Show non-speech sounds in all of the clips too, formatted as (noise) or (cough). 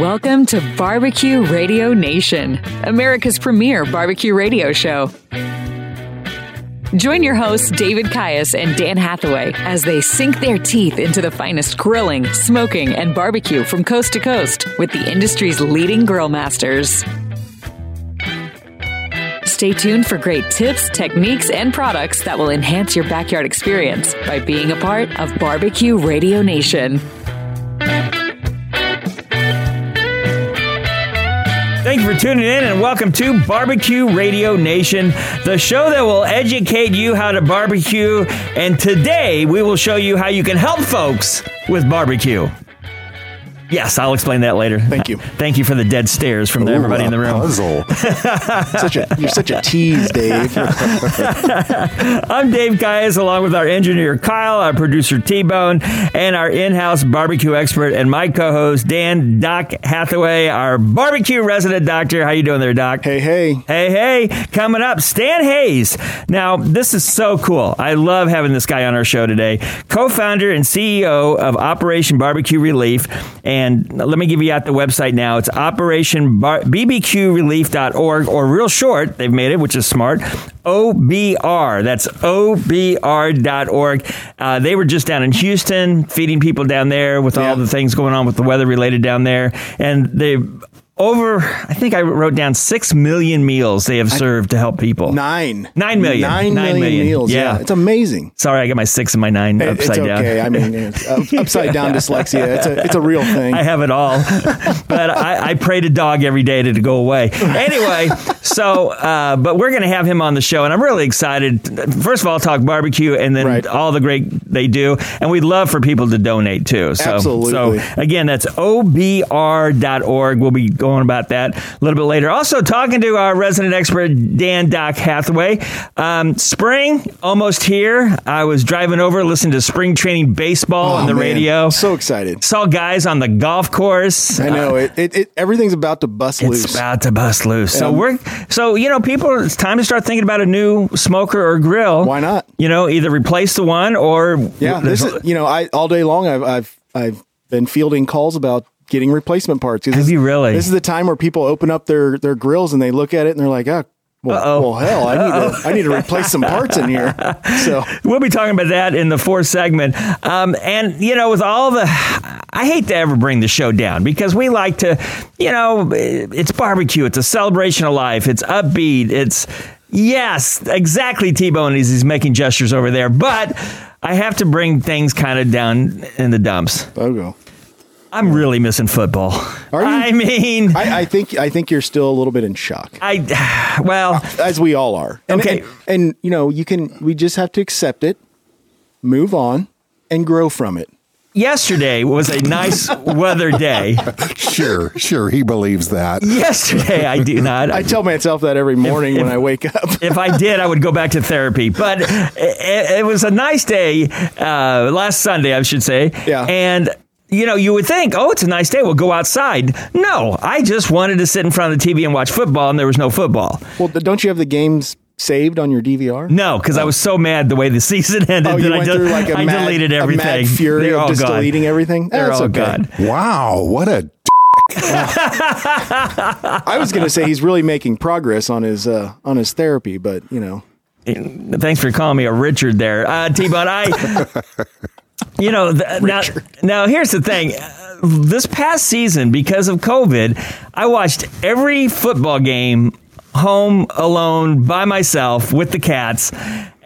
Welcome to Barbecue Radio Nation, America's premier barbecue radio show. Join your hosts, David Caius and Dan Hathaway, as they sink their teeth into the finest grilling, smoking, and barbecue from coast to coast with the industry's leading grill masters. Stay tuned for great tips, techniques, and products that will enhance your backyard experience by being a part of Barbecue Radio Nation. Thank you for tuning in and welcome to Barbecue Radio Nation, the show that will educate you how to barbecue. And today we will show you how you can help folks with barbecue. Yes, I'll explain that later. Thank you. Thank you for the dead stares from Ooh, everybody in the room. Puzzle. such a you're such a tease, Dave. (laughs) I'm Dave Caius, along with our engineer Kyle, our producer T Bone, and our in-house barbecue expert and my co-host Dan Doc Hathaway, our barbecue resident doctor. How you doing there, Doc? hey, hey. Hey, hey, coming up, Stan Hays. Now, this is so cool. I love having this guy on our show today. Co founder and CEO of Operation Barbecue Relief. And let me give you out the website now. It's Operation operationbbqrelief.org, or real short, they've made it, which is smart. OBR. That's OBR.org. Uh, they were just down in Houston feeding people down there with all the things going on with the weather related down there. And they over, I think I wrote down six million meals they have served to help people. Nine. Nine million. Nine Nine million million. meals. Yeah. Yeah. It's amazing. Sorry, I got my six and my nine It- upside it's down. okay. I mean, (laughs) it's upside down dyslexia. It's a it's a real thing. I have it all, (laughs) but I, I pray to dog every day to, to go away. Anyway, so uh, but we're going to have him on the show, and I'm really excited. First of all, talk barbecue, and then Right. all the great they do, and we'd love for people to donate too. So, Absolutely. So again, that's obr.org. We'll be going about that a little bit later. Also, talking to our resident expert Dan Doc Hathaway. Um, spring almost here. I was driving over, listening to spring training baseball on Oh, the man. radio. So excited. Saw guys on the golf course. I know it, it, it. Everything's about to bust It's loose. It's about to bust loose. So we're so you know people. It's time to start thinking about a new smoker or grill. Why not? You know, either replace the one or yeah. This is you know I all day long I've I've I've been fielding calls about getting replacement parts. Have this- you really? This is the time where people open up their their grills and they look at it and they're like, oh. Well, well, hell! I need to I need to replace some parts in here. (laughs) So We'll be talking about that in the fourth segment. Um, and, you know, with all the, I hate to ever bring the show down because we like to, you know, it's barbecue. It's a celebration of life. It's upbeat. It's, yes, exactly T Bone is he's making gestures over there. But I have to bring things kind of down in the dumps. Bogo. I'm really missing football. Are you? I mean, I, I, I think I think you're still a little bit in shock. I well, as we all are. And, Okay. And, and, you know, you can, we just have to accept it, move on, and grow from it. yesterday was a nice weather day. (laughs) Sure, sure, he believes that. Yesterday, I do not. I tell myself that every morning if- when I wake up. (laughs) if I did, I would go back to therapy. But it, it was a nice day uh, last Sunday, I should say. Yeah. And you know, you would think, oh, it's a nice day. We'll go outside. No, I just wanted to sit in front of the TV and watch football, and there was no football. well, don't you have the games saved on your DVR? No, because I was so mad the way the (laughs) season ended Oh, that I, went del- through like a I mad, deleted a everything. mad fury They're of all just gone. deleting everything. They're That's all okay. gone. Wow, what a (laughs) I was going to say he's really making progress on his uh, on his therapy, but you know, Thanks for calling me a Richard there, uh, T-Bone. I, (laughs) you know, th- now, now here's the thing. Uh, This past season, because of COVID, I watched every football game home alone by myself with the cats.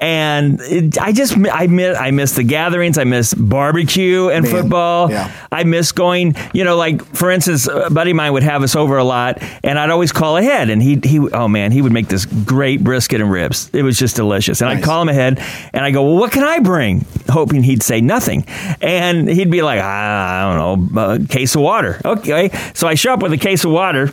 And it, I just I miss I miss the gatherings. I miss barbecue and Man, football. yeah. I miss going. You know, like for instance, a buddy of mine would have us over a lot, and I'd always call ahead. And he he oh man, he would make this great brisket and ribs. It was just delicious. And I'd call him ahead, and I go, well, what can I bring? Hoping he'd say nothing, and he'd be like, ah, I don't know, a case of water. Okay, so I show up with a case of water.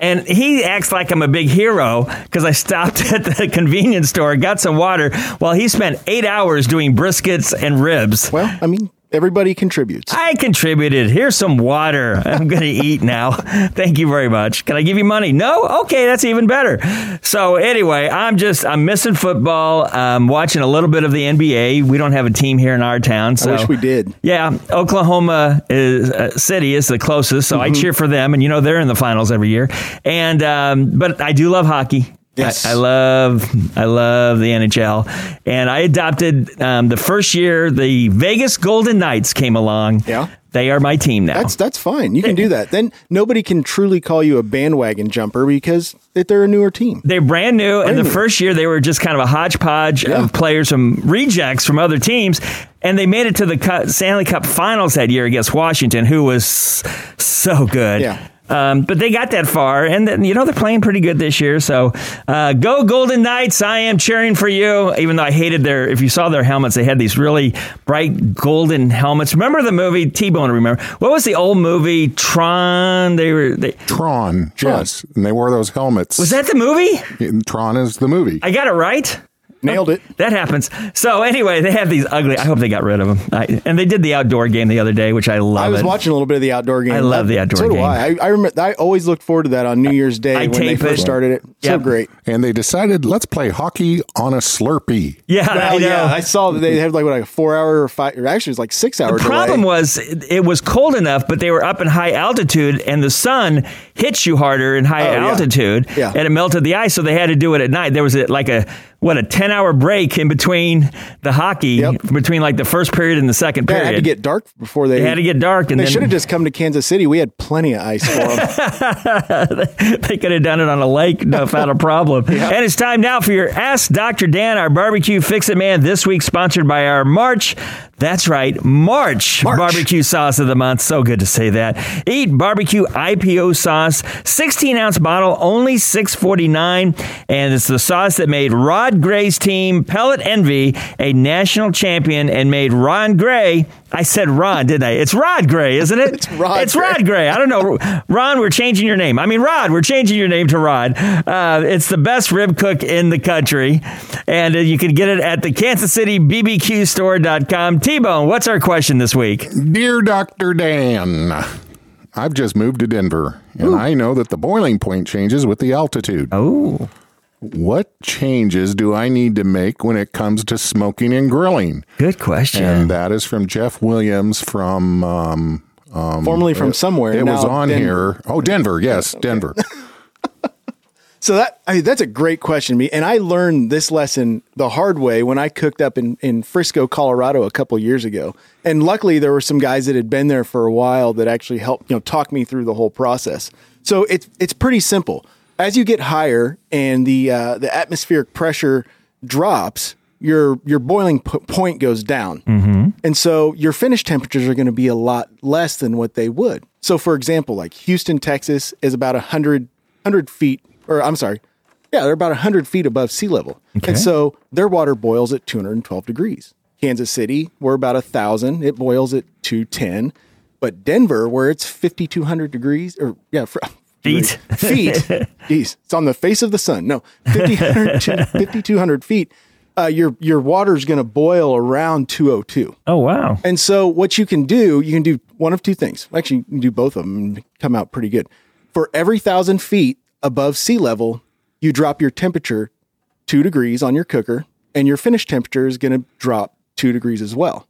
And he acts like I'm a big hero because I stopped (laughs) at the convenience store, got some water, while he spent eight hours doing briskets and ribs. well, I mean, Everybody contributes. I contributed. Here's some water. I'm going (laughs) to eat now. Thank you very much. Can I give you money? No? Okay, that's even better. So, anyway, I'm just, I'm missing football. I'm watching a little bit of the NBA. We don't have a team here in our town. So. I wish we did. Yeah, Oklahoma is, uh, City is the closest, so I Mm-hmm. cheer for them, and you know they're in the finals every year. And um, but I do love hockey. Yes. I, I love I love the NHL, and I adopted um, the first year the Vegas Golden Knights came along. Yeah. they are my team now. That's that's fine. You can do that. Then nobody can truly call you a bandwagon jumper because they're a newer team. They're brand new, and the new. first year they were just kind of a hodgepodge Yeah. of players from rejects from other teams, and they made it to the Stanley Cup Finals that year against Washington, who was so good. Yeah. Um, but they got that far, and then, you know they're playing pretty good this year. So, uh, go Golden Knights! I am cheering for you. Even though I hated their, if you saw their helmets, they had these really bright golden helmets. Remember the movie T Bone? Remember what was the old movie Tron? They were. They, Tron, yes. And they wore those helmets. was that the movie? Tron is the movie. I got it right. Nailed it. That happens. So anyway, they have these ugly. I hope they got rid of them. I, and they did the outdoor game the other day, which I love. I was it. watching a little bit of the outdoor game. I love the outdoor so do game. I. I, I remember. I always looked forward to that on New Year's Day I when they first it. started it. So Yep. great. and they decided, let's play hockey on a Slurpee. Yeah, I Well, know. yeah, I saw that they had like what, like a four hour or five. Or actually, it was like six hour. The problem was it it was cold enough, but they were up in high altitude, and the sun hits you harder in high Oh, yeah. altitude, Yeah. and it melted the ice. So they had to do it at night. There was a, like a what a ten hour break in between the hockey, Yep. between like the first period and the second Yeah, it period. had to get dark before they. It had to get dark, and They then should have just come to Kansas City. We had plenty of ice for them. (laughs) they could have done it on a lake without a problem. (laughs) And it's time now for your Ask Dr. Dan, our barbecue fix it man. This week sponsored by our March. That's right, March, March. barbecue sauce of the month. So good to say that. Eat barbecue IPO sauce, 16 ounce bottle, only 6.49, and it's the sauce that made Rod Gray's team Pellet Envy a national champion and made Ron Gray. I said Ron, didn't I? It's Rod Gray, isn't it? (laughs) It's Rod It's Gray. Rod Gray. I don't know. Ron, we're changing your name. I mean, Rod, we're changing your name to Rod. Uh, it's the best rib cook in the country. And uh, you can get it at the Kansas City BBQ store.com. T Bone, what's our question this week? Dear Dr. Dan, I've just moved to Denver, and I know that the boiling point changes with the altitude. Oh, What changes do I need to make when it comes to smoking and grilling? good question. And that is from Jeff Williams from. Um, um, Formerly from somewhere. it was on Denver. here. Oh, Denver. Yes, Denver. (laughs) So that I mean, that's a great question, me. And I learned this lesson the hard way when I cooked up in, in Frisco, Colorado, a couple years ago. And luckily, there were some guys that had been there for a while that actually helped you know talk me through the whole process. So it's it's pretty simple. As you get higher and the uh, the atmospheric pressure drops, your your boiling p- point goes down, and so your finish temperatures are going to be a lot less than what they would. So, for example, like Houston, Texas, is about 100, 100 feet, or I'm sorry, yeah, they're about 100 feet above sea level. And so their water boils at 212 degrees. Kansas City, we're about 1,000. It boils at 210. But Denver, where it's 5,200 degrees, or yeah, fr- (laughs) Feet. feet. (laughs) Jeez, it's on the face of the sun. No, 5,200 to (laughs) 5,200 feet. Uh, your your water's going to boil around 202. oh, wow. And so what you can do, you can do one of two things. Actually, you can do both of them and come out pretty good. For every thousand feet above sea level, you drop your temperature two degrees on your cooker, and your finished temperature is going to drop two degrees as well.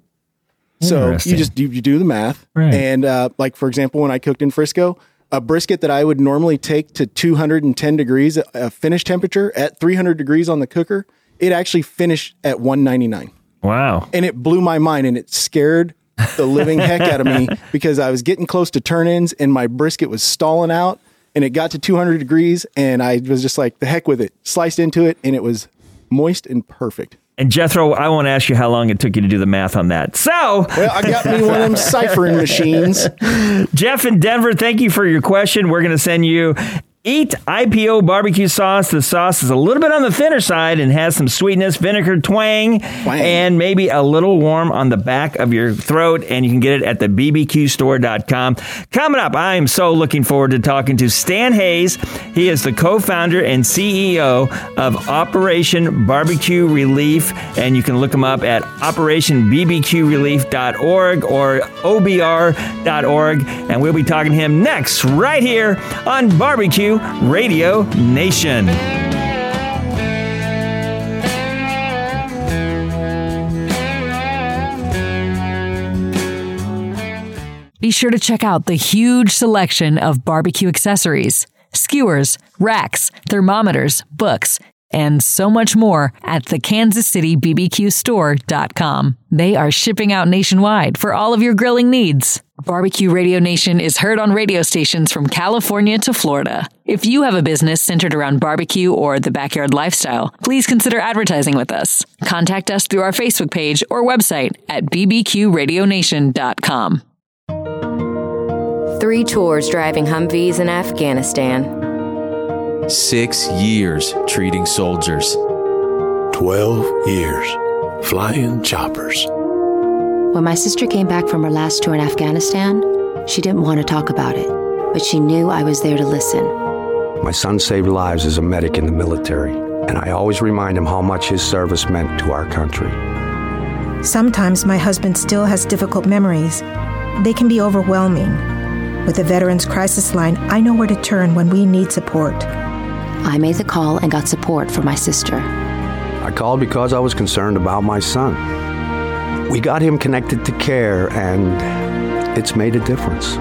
So you just you, you do the math, Right. and uh, like for example, when I cooked in Frisco, a brisket that I would normally take to 210 degrees, a finished temperature at 300 degrees on the cooker, it actually finished at 199 Wow. and it blew my mind and it scared the living heck out of me (laughs) because I was getting close to turn ins and my brisket was stalling out and it got to 200 degrees and I was just like, the heck with it. Sliced into it and it was moist and perfect. And Jethro, I won't ask you how long it took you to do the math on that. So, (laughs) Well, I got me one of them ciphering machines. (laughs) Jeff in Denver, thank you for your question. We're going to send you Eat IPO barbecue sauce. The sauce is a little bit on the thinner side and has some sweetness, vinegar twang, Twang. and maybe a little warm on the back of your throat. And you can get it at the bbqstore.com. Coming up, I am so looking forward to talking to Stan Hays. He is the co founder and CEO of Operation Barbecue Relief. And you can look him up at operationbbqrelief.org or obr.org. And we'll be talking to him next, right here on Barbecue Radio Nation. Be sure to check out the huge selection of barbecue accessories, skewers, racks, thermometers, books, and so much more at the Kansas City BBQ Store.com. They are shipping out nationwide for all of your grilling needs. Barbecue Radio Nation is heard on radio stations from California to Florida. If you have a business centered around barbecue or the backyard lifestyle, please consider advertising with us. Contact us through our Facebook page or website at bbqradionation.com. Three tours driving Humvees in Afghanistan. Six years treating soldiers. 12 years flying choppers. When my sister came back from her last tour in Afghanistan, she didn't want to talk about it, but she knew I was there to listen. My son saved lives as a medic in the military, and I always remind him how much his service meant to our country. Sometimes my husband still has difficult memories. They can be overwhelming. With the Veterans Crisis Line, I know where to turn when we need support. I made the call and got support for my sister. I called because I was concerned about my son. We got him connected to care, and it's made a difference.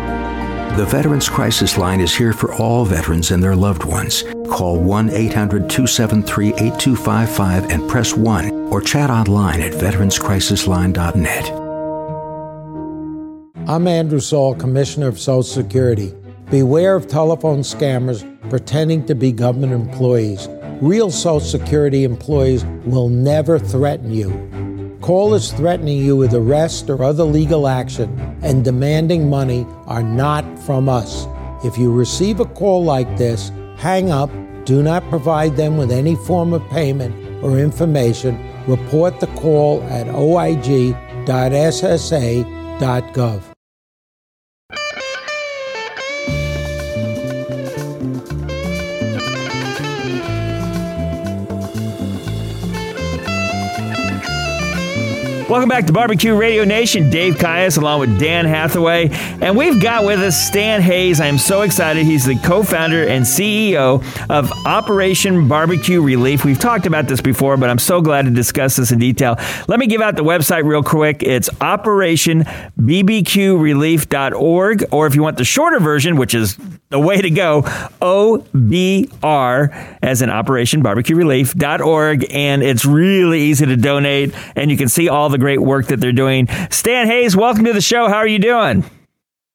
The Veterans Crisis Line is here for all veterans and their loved ones. Call 1 800 273 8255 and press 1 or chat online at veteranscrisisline.net. I'm Andrew Saul, Commissioner of Social Security. Beware of telephone scammers pretending to be government employees. Real Social Security employees will never threaten you. Callers threatening you with arrest or other legal action and demanding money are not from us. If you receive a call like this, hang up, do not provide them with any form of payment or information. Report the call at oig.ssa.gov. Welcome back to Barbecue Radio Nation. Dave Caius along with Dan Hathaway. And we've got with us Stan Hays. I am so excited. He's the co founder and CEO of Operation Barbecue Relief. We've talked about this before, but I'm so glad to discuss this in detail. Let me give out the website real quick. It's operationbbqrelief.org, or if you want the shorter version, which is the way to go, OBR as in Operation Barbecue Relief.org. And it's really easy to donate, and you can see all the great work that they're doing. Stan Hays, welcome to the show. How are you doing?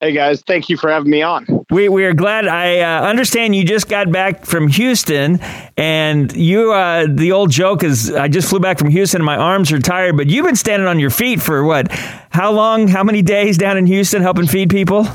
Hey guys, thank you for having me on. We, we are glad. I uh, understand you just got back from Houston, and you. Uh, the old joke is, I just flew back from Houston, and my arms are tired. But you've been standing on your feet for what? How long? How many days down in Houston helping feed people?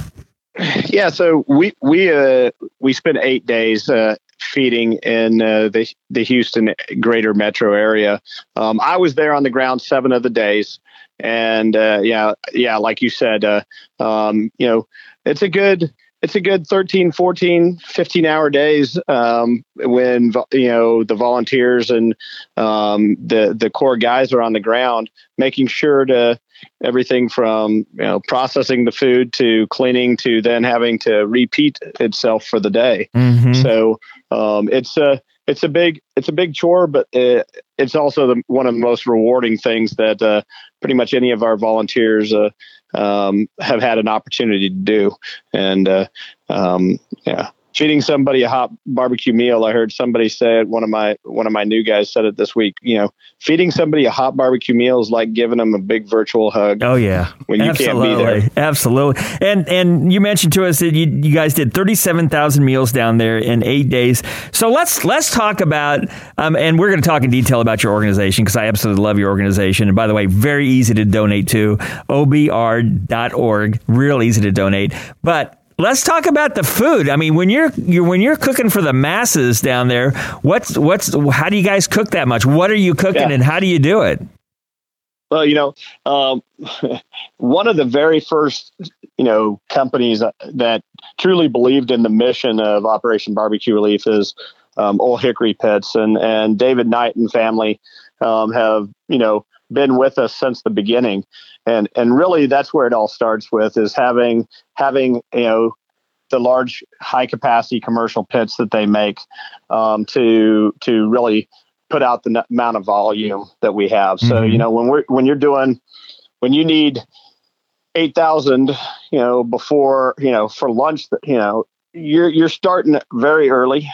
Yeah, so we we uh, we spent eight days uh, feeding in uh, the the Houston greater metro area. Um, I was there on the ground seven of the days, and uh, yeah, yeah, like you said, uh, um, you know, it's a good it's a good 13 14 15 hour days um, when you know the volunteers and um, the the core guys are on the ground making sure to everything from you know processing the food to cleaning to then having to repeat itself for the day Mhm. so um, it's a it's a big it's a big chore but it, it's also the, one of the most rewarding things that uh, pretty much any of our volunteers uh, um, have had an opportunity to do. And uh, um, yeah feeding somebody a hot barbecue meal i heard somebody say it one of my one of my new guys said it this week you know feeding somebody a hot barbecue meal is like giving them a big virtual hug Oh yeah, when you absolutely, can't be there absolutely. And and you mentioned to us that you, you guys did thirty seven thousand meals down there in eight days. So let's let's talk about um, and we're going to talk in detail about your organization because I absolutely love your organization. And by the way, very easy to donate to obr.org. Real easy to donate, but let's talk about the food. I mean, when you're, you're when you're cooking for the masses down there, what's what's how do you guys cook that much? What are you cooking, Yeah. and how do you do it? Well, you know, um, (laughs) one of the very first, you know, companies that truly believed in the mission of Operation Barbecue Relief is um, Old Hickory Pits, and and David Knight and family um, have, you know, been with us since the beginning, and and really that's where it all starts with is having having you know the large high capacity commercial pits that they make um, to to really put out the n- amount of volume that we have. So Mhm. you know when we're when you're doing when you need eight thousand, you know before you know for lunch, you know you're you're starting very early.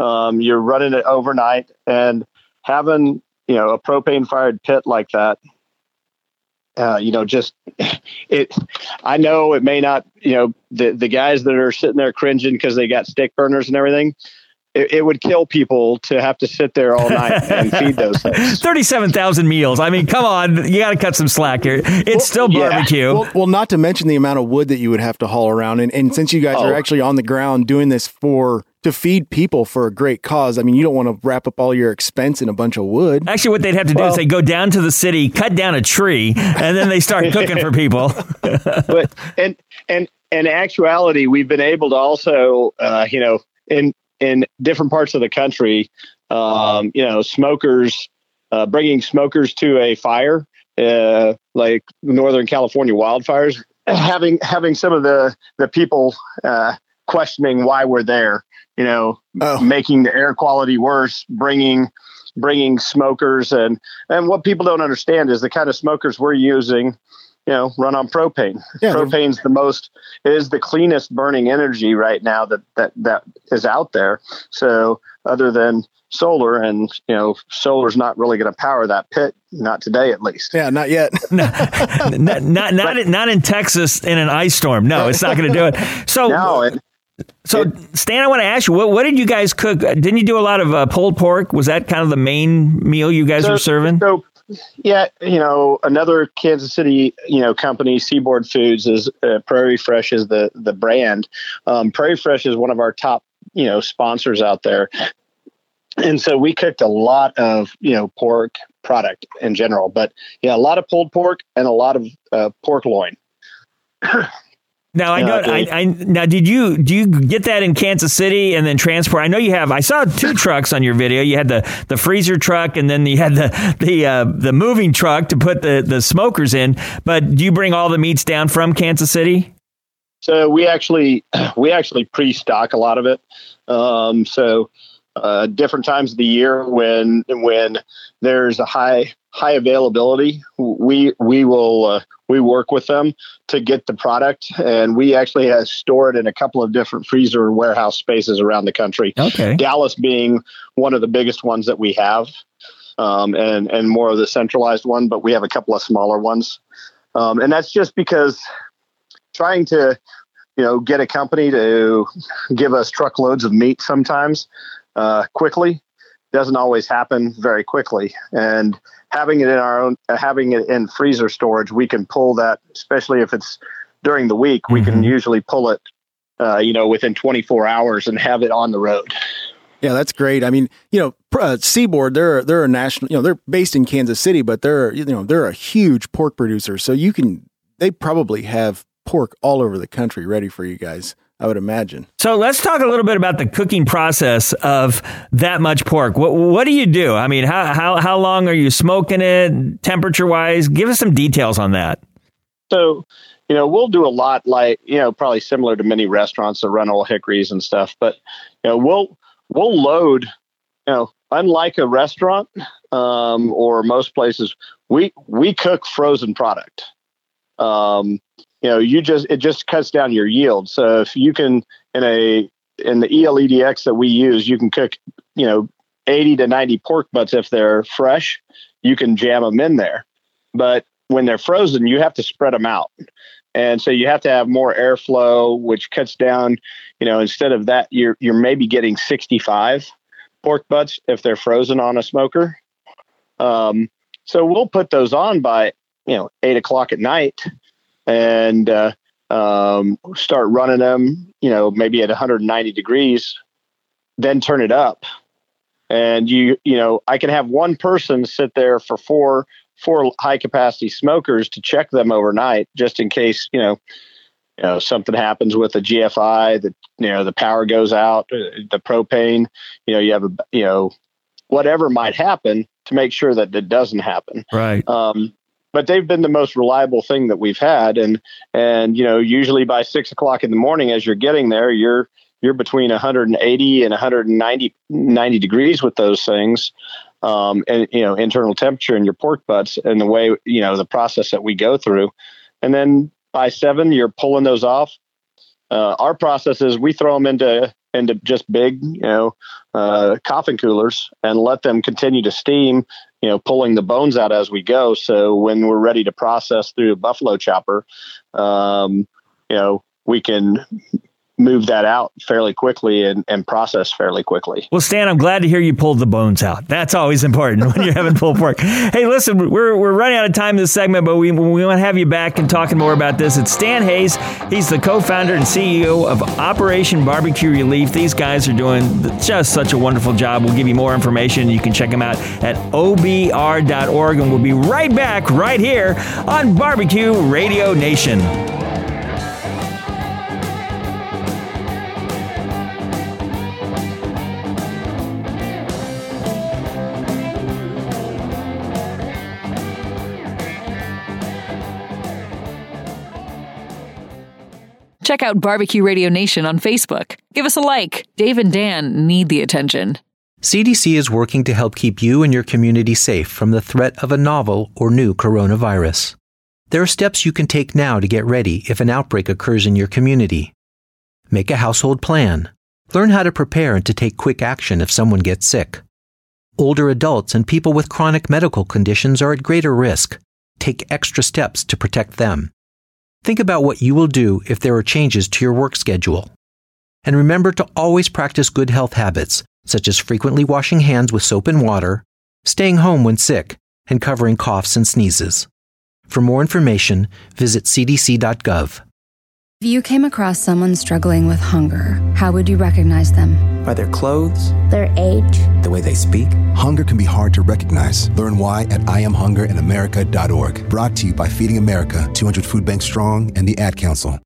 Um, you're running it overnight and having you know a propane fired pit like that uh, you know, just (laughs) it. I know it may not, you know, the the guys that are sitting there cringing because they got stick burners and everything. It, it would kill people to have to sit there all night and (laughs) feed those things. Thirty-seven thousand meals. I mean, come on, you got to cut some slack here. It's still barbecue. Well, well, not to mention the amount of wood that you would have to haul around, and, and since you guys are Oh. actually on the ground doing this for to feed people for a great cause, I mean, you don't want to wrap up all your expense in a bunch of wood. Actually, what they'd have to do is they go down to the city, cut down a tree, and then they start cooking for people. (laughs) but and and in actuality, we've been able to also, uh, you know, in in different parts of the country, um, you know, smokers uh, bringing smokers to a fire, uh, like Northern California wildfires, (clears throat) having having some of the the people uh, questioning why we're there, you know, making the air quality worse, bringing bringing smokers. And and what people don't understand is the kind of smokers we're using you know run on propane Yeah, they're- propane's the most is the cleanest burning energy right now that that that is out there so other than solar and you know solar's not really going to power that pit not today at least Yeah, not yet. (laughs) not not not, in, not in Texas in an ice storm. No, it's not going to do it. So (laughs) no, it, so Stan, I want to ask you, what, what did you guys cook? Didn't you do a lot of uh, pulled pork? Was that kind of the main meal you guys were serving? So, yeah, you know, another Kansas City, you know, company, Seaboard Foods, is uh, Prairie Fresh is the the brand. Um, Prairie Fresh is one of our top, you know, sponsors out there, and so we cooked a lot of you know pork product in general, but yeah, a lot of pulled pork and a lot of uh, pork loin. (clears throat) Now I know. I, I now did you do you get that in Kansas City and then transport? I know you have. I saw two trucks on your video. You had the, the freezer truck and then you had the the uh, the moving truck to put the the smokers in. But do you bring all the meats down from Kansas City? So we actually (clears throat) we actually pre-stock a lot of it. Um, so uh, different times of the year when when there's a high high availability, we we will uh, we work with them to get the product, and we actually have store it in a couple of different freezer warehouse spaces around the country. Okay. Dallas being one of the biggest ones that we have, um, and and more of the centralized one, but we have a couple of smaller ones, um, and that's just because trying to you know get a company to give us truckloads of meat sometimes uh, quickly doesn't always happen very quickly and having it in our own uh, having it in freezer storage we can pull that especially if it's during the week we can usually pull it uh, you know within 24 hours and have it on the road Yeah, that's great. I mean, you know, uh, Seaboard, they're they're a national, you know, they're based in Kansas City, but they're you know they're a huge pork producer. So you can they probably have pork all over the country ready for you guys. I would imagine. So let's talk a little bit about the cooking process of that much pork. What what do you do? I mean, how how how long are you smoking it? Temperature wise, give us some details on that. So, you know, we'll do a lot like, you know, probably similar to many restaurants that run old hickories and stuff, but you know, we'll we'll load, you know, unlike a restaurant um, or most places, we we cook frozen product. Um, you know, you just it just cuts down your yield. So if you can in a in the ELEDX that we use, you can cook, you know, 80 to 90 pork butts if they're fresh, you can jam them in there. But when they're frozen, you have to spread them out. And so you have to have more airflow, which cuts down, you know, instead of that, you're you're maybe getting 65 pork butts if they're frozen on a smoker. Um, so we'll put those on by, you know, eight o'clock at night. And uh, um, start running them, you know, maybe at 190 degrees, then turn it up. And you, you know, I can have one person sit there for four, four high capacity smokers to check them overnight, just in case, you know, you know something happens with the GFI, that you know the power goes out, uh, the propane, you know, you have a, you know, whatever might happen to make sure that it doesn't happen. Right. Um, but they've been the most reliable thing that we've had, and and you know usually by six o'clock in the morning as you're getting there, you're you're between 180 and 190 90 degrees with those things. Um, and you know internal temperature in your pork butts and the way you know the process that we go through and then by seven you're pulling those off uh, our process is we throw them into into just big you know uh, coffin coolers and let them continue to steam you know, pulling the bones out as we go. So when we're ready to process through a buffalo chopper, um, you know, we can move that out fairly quickly and, and process fairly quickly. Well, Stan, I'm glad to hear you pulled the bones out. That's always important when you're having pulled pork. (laughs) Hey, listen, we're, we're running out of time in this segment, but we, we want to have you back and talking more about this. It's Stan Hays. He's the co-founder and CEO of Operation Barbecue Relief. These guys are doing just such a wonderful job. We'll give you more information. You can check them out at obr.org, and we'll be right back right here on Barbecue Radio Nation. Check out Barbecue Radio Nation on Facebook. Give us a like. Dave and Dan need the attention. CDC is working to help keep you and your community safe from the threat of a novel or new coronavirus. There are steps you can take now to get ready if an outbreak occurs in your community. Make a household plan. Learn how to prepare and to take quick action if someone gets sick. Older adults and people with chronic medical conditions are at greater risk. Take extra steps to protect them. Think about what you will do if there are changes to your work schedule. And remember to always practice good health habits, such as frequently washing hands with soap and water, staying home when sick, and covering coughs and sneezes. For more information, visit cdc.gov. If you came across someone struggling with hunger, how would you recognize them? By their clothes, their age, the way they speak. Hunger can be hard to recognize. Learn why at IamHungerInAmerica.org. Brought to you by Feeding America, 200 Food Bank Strong, and the Ad Council.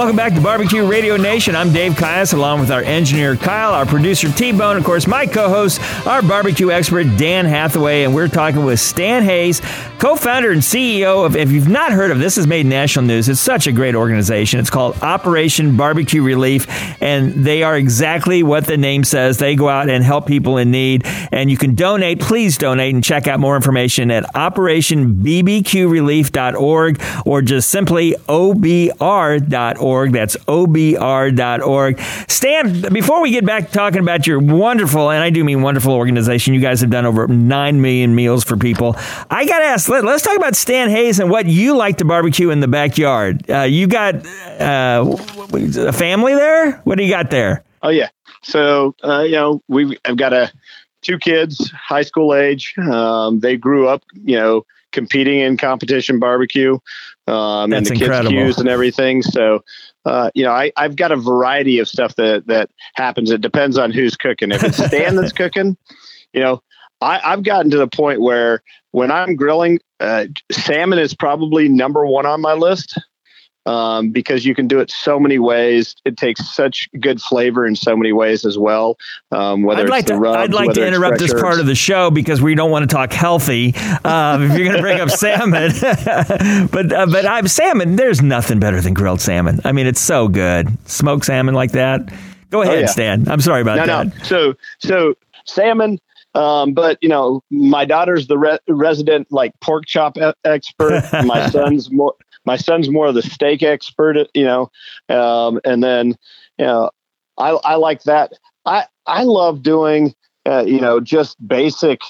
Welcome back to Barbecue Radio Nation. I'm Dave Kias, along with our engineer Kyle, our producer T Bone, of course, my co host, our barbecue expert Dan Hathaway, and we're talking with Stan Hays, co founder and CEO of, if you've not heard of this, has made national news. It's such a great organization. It's called Operation Barbecue Relief, and they are exactly what the name says. They go out and help people in need, and you can donate. Please donate and check out more information at operationbbqrelief.org or just simply obr.org obr.org. That's obr.org. Stan, before we get back talking about your wonderful, and I do mean wonderful organization, you guys have done over 9 million meals for people. I got to ask, let, us talk about Stan Hays and what you like to barbecue in the backyard. Uh, you got uh, a family there? What do you got there? Oh, yeah. So, uh, you know, we've I've got a two kids, high school age. Um, they grew up, you know, competing in competition barbecue um, and the incredible. kids' cues and everything. So, uh, you know, I, I've got a variety of stuff that that happens. It depends on who's cooking. If it's (laughs) Stan that's cooking, you know, I, I've gotten to the point where when I'm grilling, uh, salmon is probably number one on my list um, because you can do it so many ways. It takes such good flavor in so many ways as well. Um, whether I'd like to, rubs, I'd like to interrupt this part of the show because we don't want to talk healthy. Um, if you're going to bring up salmon, (laughs) but uh, but I'm salmon. There's nothing better than grilled salmon. I mean, it's so good. Smoked salmon like that. Go ahead, oh, yeah. Stan. I'm sorry about no, that. No, no. so so salmon. Um, but you know, my daughter's the re- resident like pork chop e- expert. (laughs) my son's more my son's more of the steak expert, you know, um, and then you know, I I like that. I I love doing uh, you know just basic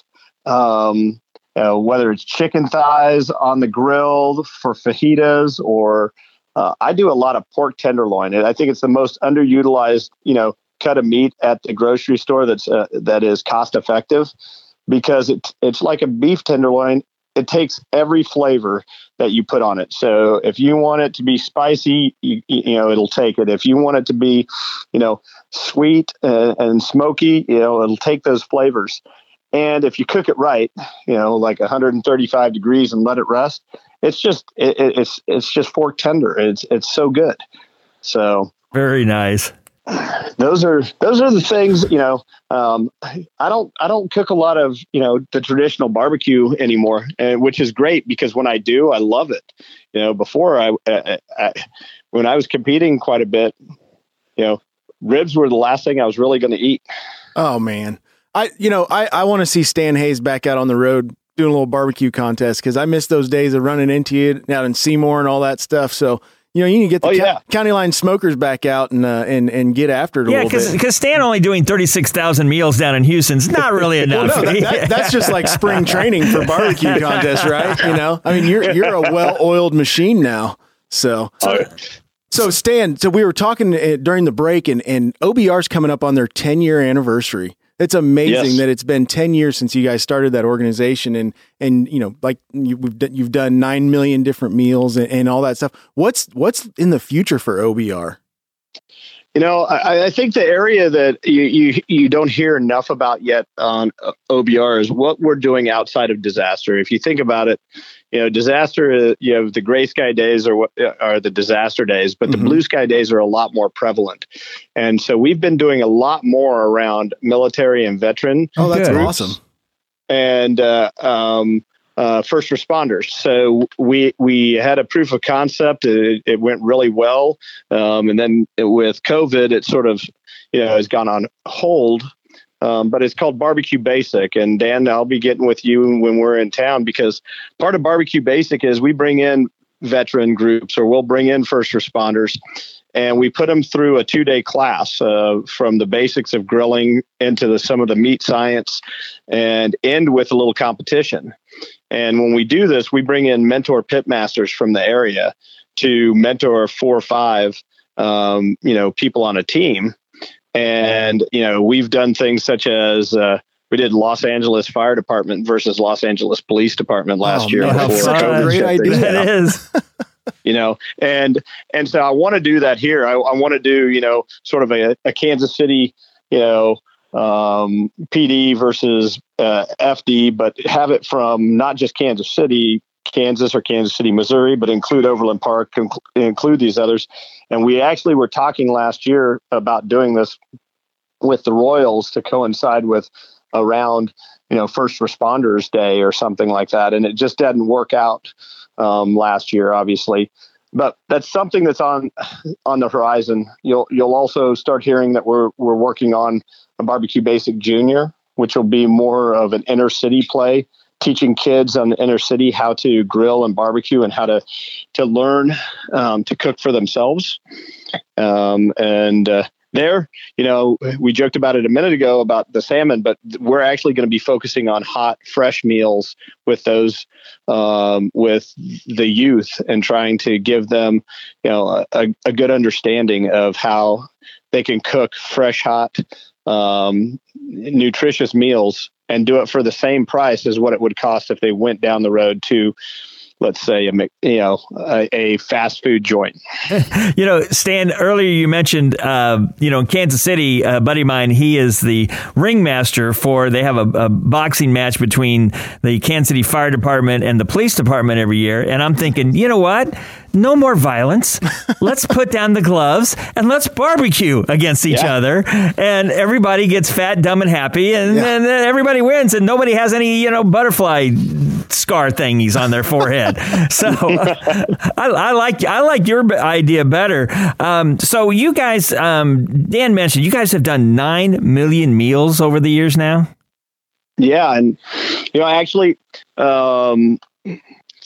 um, know, whether it's chicken thighs on the grill for fajitas or uh, I do a lot of pork tenderloin, and I think it's the most underutilized, you know, cut of meat at the grocery store that's uh, that is cost effective because it, it's like a beef tenderloin. It takes every flavor that you put on it. So if you want it to be spicy, you, you know it'll take it. If you want it to be, you know, sweet and, and smoky, you know it'll take those flavors. And if you cook it right, you know, like 135 degrees and let it rest, it's just it, it's it's just fork tender. It's it's so good. So very nice. Those are those are the things you know. Um, I don't I don't cook a lot of you know the traditional barbecue anymore, and which is great because when I do, I love it. You know, before I, I, I when I was competing quite a bit, you know, ribs were the last thing I was really going to eat. Oh man, I you know I I want to see Stan Hays back out on the road doing a little barbecue contest because I miss those days of running into you out in Seymour and all that stuff. So you know, you need to get the oh, yeah. county line smokers back out and uh, and and get after it. yeah, because because Stan only doing thirty six thousand meals down in Houston's not (laughs) really enough. well, no, that, that, that's just like spring training for barbecue contests, right? You know, I mean, you're you're a well oiled machine now. So. so so Stan, so we were talking uh, during the break, and, and OBR's coming up on their 10 year anniversary. It's amazing yes. that it's been 10 years since you guys started that organization and and you know like you, have you've done 9 million different meals and, and, all that stuff. What's what's in the future for OBR? You know, I, I, think the area that you, you you don't hear enough about yet on uh, OBR is what we're doing outside of disaster. If you think about it, you know, disaster, uh, you know, the gray sky days are what uh, are the disaster days, but mm-hmm. the blue sky days are a lot more prevalent. And so we've been doing a lot more around military and veteran. Oh, that's groups awesome. And, uh, um, uh, first responders. So we we had a proof of concept. It, it went really well, um, and then with COVID, it sort of you know has gone on hold. Um, but it's called Barbecue Basic. And Dan, I'll be getting with you when we're in town because part of Barbecue Basic is we bring in veteran groups or we'll bring in first responders and we put them through a two day class uh, from the basics of grilling into the, some of the meat science and end with a little competition. And when we do this, we bring in mentor pitmasters from the area to mentor four or five, um, you know, people on a team and, you know, we've done things such as uh, we did Los Angeles Fire Department versus Los Angeles Police Department last oh, year. Man, a great idea. That is. (laughs) you know, and and so I want to do that here. I, I want to do, you know, sort of a, a Kansas City, you know, um, PD versus uh, FD, but have it from not just Kansas City, Kansas or Kansas City, Missouri, but include Overland Park, include these others. And we actually were talking last year about doing this with the Royals to coincide with around, you know, First Responders Day or something like that. And it just didn't work out um, last year, obviously. But that's something that's on on the horizon. You'll you'll also start hearing that we're we're working on a barbecue basic junior, which will be more of an inner city play teaching kids on the inner city how to grill and barbecue and how to to learn um, to cook for themselves. Um, and uh, there, you know, we joked about it a minute ago about the salmon, but we're actually going to be focusing on hot, fresh meals with those um, with the youth and trying to give them, you know, a, a good understanding of how they can cook fresh, hot, um, nutritious meals and do it for the same price as what it would cost if they went down the road to let's say a you know a, a fast food joint. (laughs) you know, Stan. Earlier you mentioned uh, you know in Kansas City, a buddy of mine. He is the ringmaster for. They have a, a, boxing match between the Kansas City Fire Department and the police department every year, and I'm thinking, you know what? No more violence. (laughs) let's put down the gloves and let's barbecue against each yeah. other. And everybody gets fat, dumb, and happy, and, yeah. and then everybody wins, and nobody has any, you know, butterfly scar thingies on their forehead. (laughs) so (laughs) I, I, like I like your idea better. Um, so you guys, um, Dan mentioned you guys have done nine million meals over the years now. Yeah, and you know, I actually, um,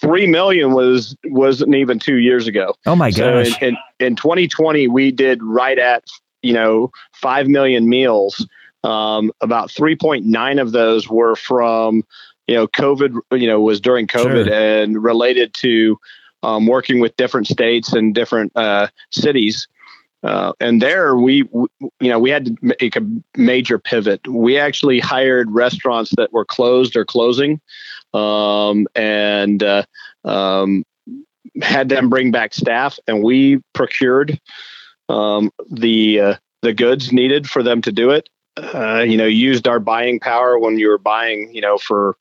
three million was wasn't even two years ago. Oh my gosh! So in, in, in 2020, we did right at you know five million meals. Um, about 3.9 of those were from you know, COVID, you know, was during COVID Sure. and related to um, working with different states and different uh, cities. Uh, and there we, w- you know, we had to make a major pivot. We actually hired restaurants that were closed or closing, um, and uh, um, had them bring back staff, and we procured um, the uh, the goods needed for them to do it. Uh, you know, used our buying power when you were buying. You know, for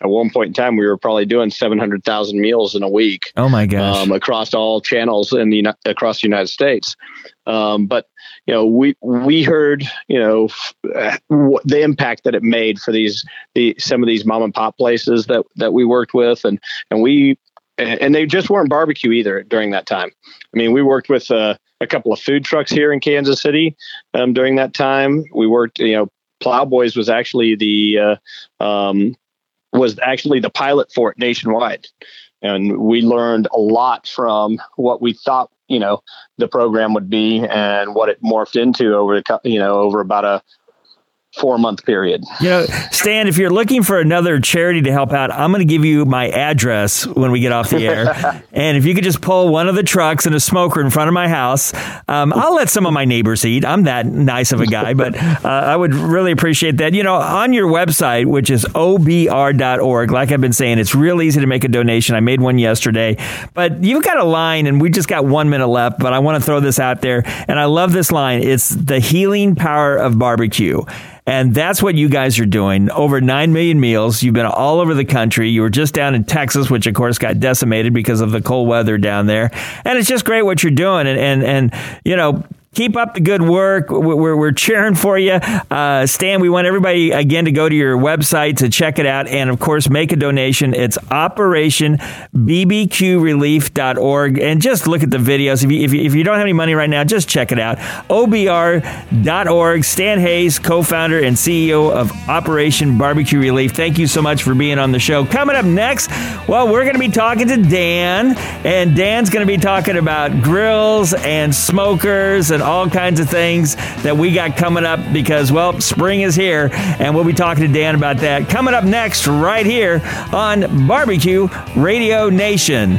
at one point in time, we were probably doing seven hundred thousand meals in a week Oh my gosh. um, across all channels in the across the United States. Um, but you know, we we heard you know the impact that it made for these the some of these mom and pop places that that we worked with, and and we and they just weren't barbecue either during that time. I mean, we worked with uh, a couple of food trucks here in Kansas City um, during that time. We worked, you know, Plowboys was actually the uh, um, was actually the pilot for it nationwide, and we learned a lot from what we thought you know the program would be and what it morphed into over the you know over about a four month period. You know, Stan, if you're looking for another charity to help out, I'm going to give you my address when we get off the air. (laughs) and if you could just pull one of the trucks and a smoker in front of my house, um, I'll let some of my neighbors eat. I'm that nice of a guy, but uh, I would really appreciate that. You know, on your website, which is obr.org, like I've been saying, it's real easy to make a donation. I made one yesterday, but you've got a line, and we just got one minute left, but I want to throw this out there. And I love this line it's the healing power of barbecue. And that's what you guys are doing. Over 9 million meals. You've been all over the country. You were just down in Texas, which of course got decimated because of the cold weather down there. And it's just great what you're doing. And, and, and you know, keep up the good work. We're, we're, cheering for you. Uh, Stan, we want everybody again to go to your website to check it out. And of course, make a donation. It's operationbbqrelief.org. And just look at the videos. If you, if you, if you don't have any money right now, just check it out. OBR.org. Stan Hays, co founder and CEO of Operation Barbecue Relief. Thank you so much for being on the show. Coming up next, well, we're going to be talking to Dan, and Dan's going to be talking about grills and smokers and all kinds of things that we got coming up because, well, spring is here, and we'll be talking to Dan about that. Coming up next, right here on Barbecue Radio Nation.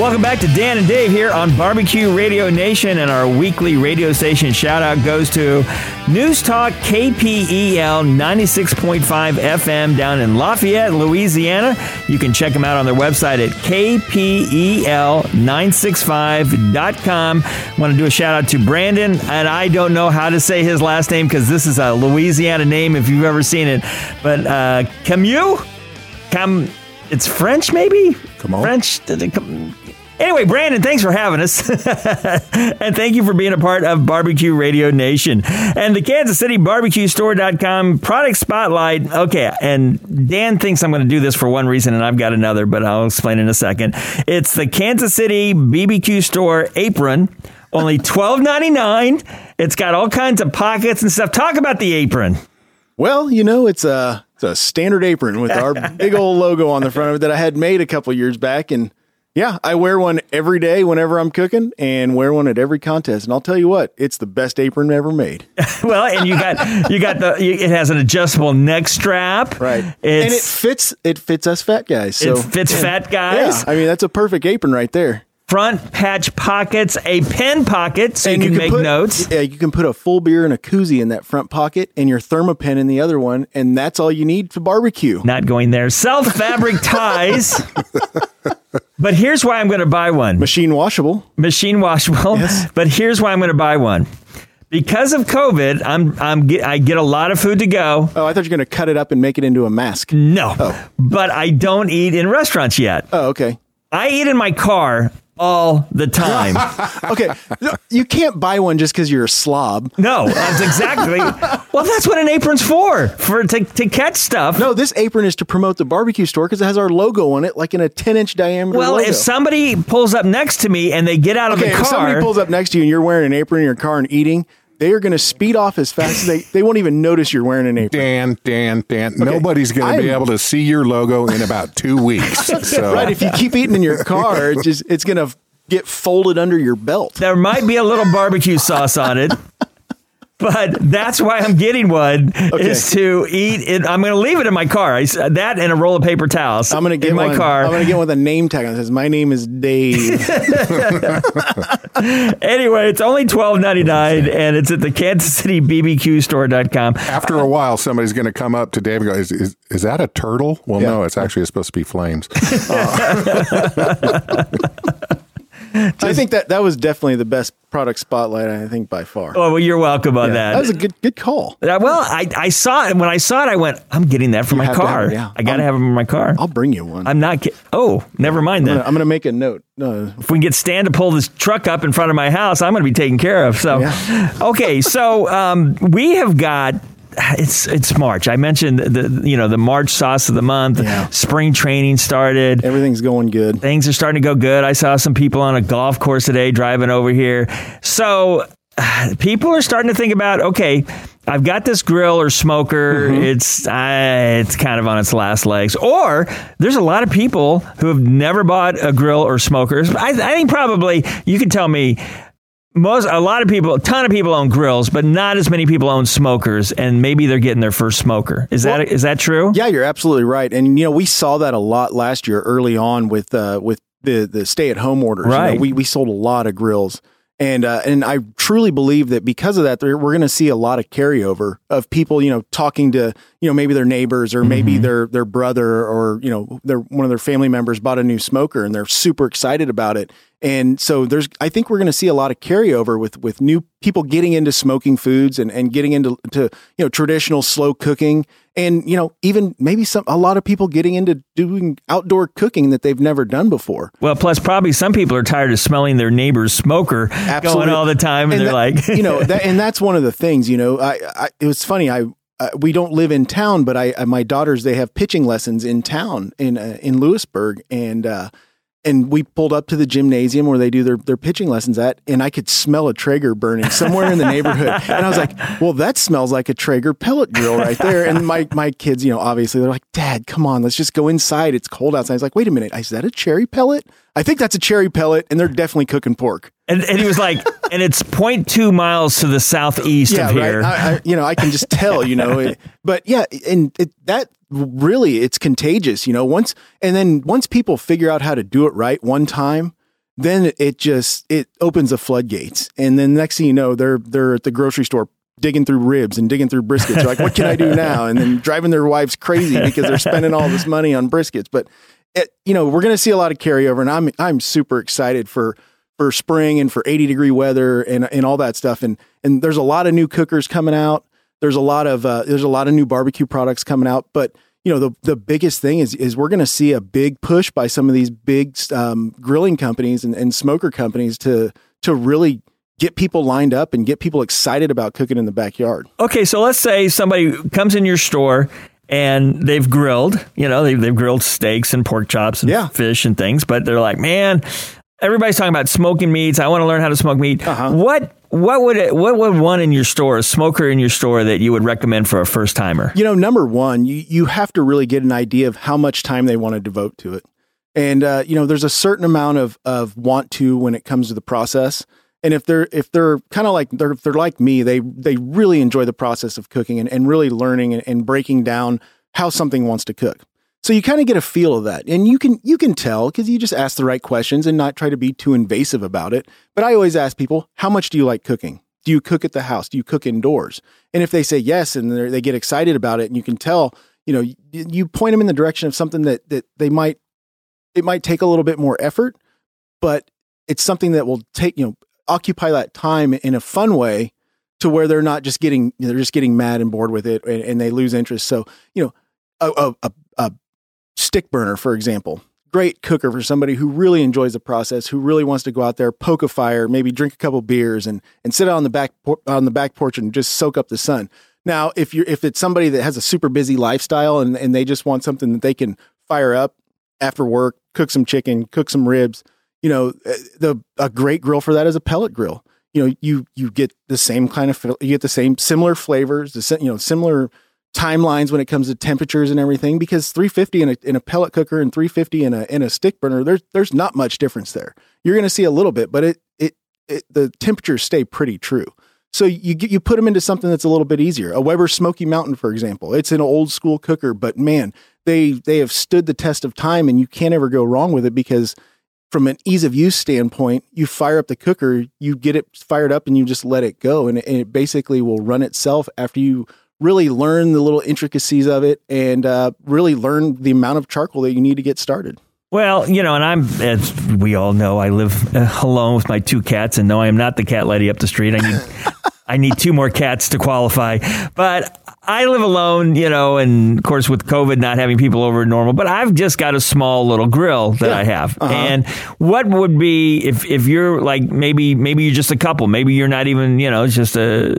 Welcome back to Dan and Dave here on Barbecue Radio Nation, and our weekly radio station shout out goes to News Talk KPEL 96.5 FM down in Lafayette, Louisiana. You can check them out on their website at kpel965.com. Want to do a shout out to Brandon, and I don't know how to say his last name because this is a Louisiana name if you've ever seen it, but uh, Camus? Cam, it's French maybe? Come on. French? Come? Anyway, Brandon, thanks for having us. (laughs) and thank you for being a part of Barbecue Radio Nation. And the Kansas City Barbecue Store.com product spotlight. Okay, and Dan thinks I'm going to do this for one reason, and I've got another, but I'll explain in a second. It's the Kansas City BBQ Store apron. Only $12.99. It's got all kinds of pockets and stuff. Talk about the apron. Well, you know, it's a It's a standard apron with our (laughs) big old logo on the front of it that I had made a couple years back. And yeah, I wear one every day whenever I'm cooking and wear one at every contest. And I'll tell you what, it's the best apron ever made. (laughs) well, and you got you got the it has an adjustable neck strap. Right. and it fits it fits us fat guys. So it fits (laughs) fat guys. Yeah, I mean that's a perfect apron right there. Front patch pockets, a pen pocket, so you can, make put, notes. Yeah, you can put a full beer and a koozie in that front pocket, and your Thermapen in the other one, and that's all you need to barbecue. Not going there. Self fabric (laughs) ties. but here's why I'm going to buy one. Machine washable. Machine washable. Yes. But here's why I'm going to buy one. Because of COVID, I'm I'm get, I get a lot of food to go. Oh, I thought you were going to cut it up and make it into a mask. No, oh. but I don't eat in restaurants yet. Oh, okay. I eat in my car all the time. (laughs) okay, no, you can't buy one just because you're a slob. No, that's exactly. well, that's what an apron's for for to, to catch stuff. No, this apron is to promote the barbecue store because it has our logo on it, like in a 10 inch diameter. Well, logo. if somebody pulls up next to me and they get out of okay, the car, if somebody pulls up next to you and you're wearing an apron in your car and eating, they are going to speed off as fast as they. They won't even notice you're wearing an apron. Dan, Dan, Dan. Nobody's going to be able to see your logo in about two (laughs) weeks. So Right, if you keep eating in your car, it's just it's going to get folded under your belt. there might be a little barbecue sauce on it. But that's why I'm getting one is to eat it. I'm going to leave it in my car. I s uh, that and a roll of paper towels. I'm going to get in my one, car. I'm going to get one with a name tag on it that says, "My name is Dave." (laughs) anyway, it's only twelve ninety nine, and it's at the Kansas City BBQ store.com. after a while, somebody's going to come up to Dave and go, "Is is, is that a turtle?" Well, no, it's actually supposed to be flames. (laughs) (laughs) I think that that was definitely the best product spotlight. I think by far. Oh, well, you're welcome on Yeah, that. That was a good good call. Uh, well, I, I saw it when I saw it. I went, I'm getting that for You my have car. yeah. I got to I'll- have them in my car. I'll bring you one. I'm not. Ki- oh, never mind I'm then. gonna, I'm gonna make a note. Uh, if we can get Stan to pull this truck up in front of my house, I'm going to be taken care of. So, okay, so um, we have got. It's it's March. I mentioned the you know the March sauce of the month. Spring training started. Everything's going good. Things are starting to go good. I saw some people on a golf course today driving over here. So (sighs) people are starting to think about okay. I've got this grill or smoker. It's uh, it's kind of on its last legs. Or there's a lot of people who have never bought a grill or smokers. I, I think probably you can tell me most a lot of people, a ton of people own grills, but not as many people own smokers, and maybe they're getting their first smoker. Is that is that true? Yeah, you're absolutely right. And you know, we saw that a lot last year early on with uh, with the the stay at home orders. You know, Right. we we sold a lot of grills. And uh, and I truly believe that because of that, we're going to see a lot of carryover of people, you know, talking to you know maybe their neighbors or maybe their their brother or you know their one of their family members bought a new smoker and they're super excited about it. And so there's I think we're going to see a lot of carryover with with new people getting into smoking foods and and getting into to you know traditional slow cooking and you know even maybe some a lot of people getting into doing outdoor cooking that they've never done before. Well, plus probably some people are tired of smelling their neighbor's smoker going all the time, and, they're that- like, you know, (laughs) that, and that's one of the things. You know, I, I it was funny. I uh, we don't live in town, but I uh, my daughters they have pitching lessons in town in uh, in Lewisburg, and uh, and we pulled up to the gymnasium where they do their their pitching lessons at, and I could smell a Traeger burning somewhere in the neighborhood, (laughs) and I was like, well, that smells like a Traeger pellet grill right there. And my my kids, you know, obviously they're like, Dad, come on, let's just go inside. It's cold outside. I was like, wait a minute, is that a cherry pellet? I think that's a cherry pellet, and they're definitely cooking pork. and, and he was like, (laughs) and it's 0.2 miles to the southeast of here. I, I, you know, I can just tell, you know, it- (laughs) but yeah, and it, that really, it's contagious, you know, once, and then once people figure out how to do it right one time, then it just, it opens the floodgates. And then next thing you know, they're, they're at the grocery store digging through ribs and digging through briskets. They're like, what can I do (laughs) now? And then driving their wives crazy because they're spending all this money on briskets. But, it, you know, we're going to see a lot of carryover and I'm, I'm super excited for, for spring and for 80 degree weather and, and all that stuff. And, and there's a lot of new cookers coming out. There's a lot of, uh, there's a lot of new barbecue products coming out, but you know, the, the biggest thing is, is we're going to see a big push by some of these big, um, grilling companies and, and smoker companies to, to really get people lined up and get people excited about cooking in the backyard. Okay, so let's say somebody comes in your store and they've grilled, you know, they've, they've grilled steaks and pork chops and fish and things, but they're like, man, everybody's talking about smoking meats. I want to learn how to smoke meat. Uh-huh. What what would it, what would one in your store, a smoker in your store that you would recommend for a first timer? You know, number one, you, you have to really get an idea of how much time they want to devote to it. And, uh, you know, there's a certain amount of, of want to when it comes to the process. And if they're, if they're kind of like, they're, they're like me, they, they really enjoy the process of cooking and, and really learning and, and breaking down how something wants to cook. So you kind of get a feel of that. And you can you can tell because you just ask the right questions and not try to be too invasive about it. But I always ask people, how much do you like cooking? Do you cook at the house? Do you cook indoors? And if they say yes and they get excited about it and you can tell, you know, you, you point them in the direction of something that that they might it might take a little bit more effort, but it's something that will take, you know, occupy that time in a fun way to where they're not just getting they're just getting mad and bored with it and, and they lose interest. So, you know, a, a, a stick burner, for example. Great cooker for somebody who really enjoys the process, who really wants to go out there, poke a fire, maybe drink a couple beers, and and sit on the back on the back porch and just soak up the sun. Now, if you're if it's somebody that has a super busy lifestyle and and they just want something that they can fire up after work, cook some chicken, cook some ribs, you know, eh, the a great grill for that is a pellet grill. You know, you you get the same kind of you get the same similar flavors, the you know similar timelines when it comes to temperatures and everything because 350 in a, in a pellet cooker and 350 in a in a stick burner there's there's not much difference there. You're going to see a little bit but it, it it the temperatures stay pretty true. So you you put them into something that's a little bit easier. A Weber Smoky Mountain for example it's an old school cooker but man they they have stood the test of time and you can't ever go wrong with it because from an ease of use standpoint, you fire up the cooker, you get it fired up, and you just let it go, and it, and it basically will run itself after you really learn the little intricacies of it and uh, really learn the amount of charcoal that you need to get started. Well, you know, and I'm, as we all know, I live uh, alone with my two cats, and no, I am not the cat lady up the street. I need, (laughs) I need two more cats to qualify. But I live alone, you know, and of course with COVID not having people over normal, but I've just got a small little grill that yeah. I have. Uh-huh. And what would be if if you're like maybe maybe you're just a couple, maybe you're not even, you know, it's just a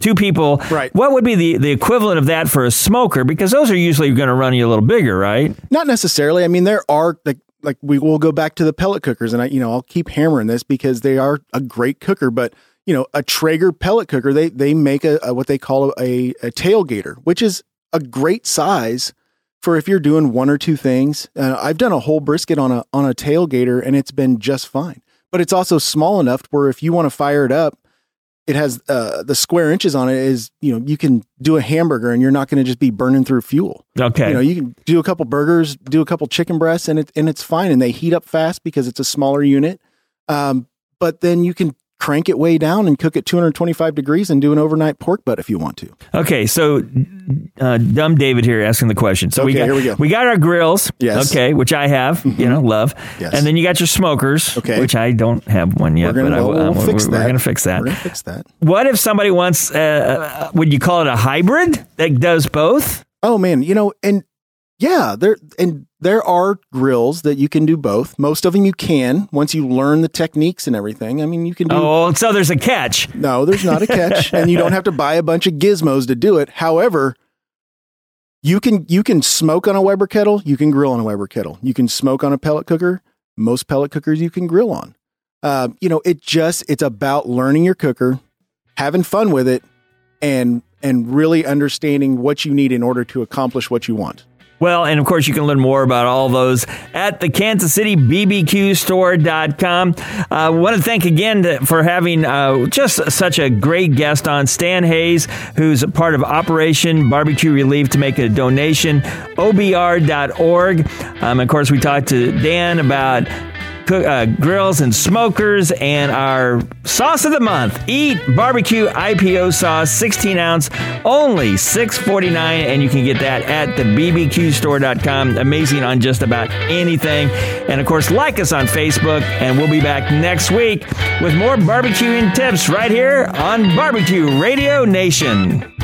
two people. Right. What would be the the equivalent of that for a smoker because those are usually going to run you a little bigger, right? Not necessarily. I mean, there are like like we will go back to the pellet cookers and I you know, I'll keep hammering this because they are a great cooker, but you know, a Traeger pellet cooker, they they make a, a what they call a, a tailgater, which is a great size for if you're doing one or two things. Uh, I've done a whole brisket on a on a tailgater, and it's been just fine. But it's also small enough where if you want to fire it up, it has uh, the square inches on it is you know you can do a hamburger and you're not going to just be burning through fuel. Okay, you know you can do a couple burgers, do a couple chicken breasts, and it and it's fine, and they heat up fast because it's a smaller unit. Um, but then you can crank it way down and cook it 225 degrees and do an overnight pork butt if you want to. Okay, so uh, dumb David here asking the question. So okay, we got here we go. We got our grills. Yes. Okay, which I have. Mm-hmm. You know, love. Yes. And then you got your smokers. Okay. Which I don't have one yet. We're gonna, but well, I, we'll uh, fix we're, that. We're gonna fix that. We're gonna fix that. What if somebody wants? Uh, uh, would you call it a hybrid that does both? Oh man, you know, and yeah, there and there are grills that you can do both. Most of them you can once you learn the techniques and everything. I mean, you can do. Oh, so there's a catch. No, there's not a catch, and you don't have to buy a bunch of gizmos to do it. However, you can you can smoke on a Weber kettle. You can grill on a Weber kettle. You can smoke on a pellet cooker. Most pellet cookers you can grill on. Uh, you know, it just it's about learning your cooker, having fun with it, and and really understanding what you need in order to accomplish what you want. Well, and of course, you can learn more about all those at the Kansas City BBQ store.com. I uh, want to thank again for having uh, just such a great guest on, Stan Hays, who's a part of Operation Barbecue Relief to make a donation, obr.org. Um, of course, we talked to Dan about uh, grills and smokers, and our sauce of the month. Eat barbecue IPO sauce, 16 ounce, only 6.49, and you can get that at the bbqstore.com. Amazing on just about anything. And of course, like us on Facebook, and we'll be back next week with more barbecuing tips right here on Barbecue Radio Nation.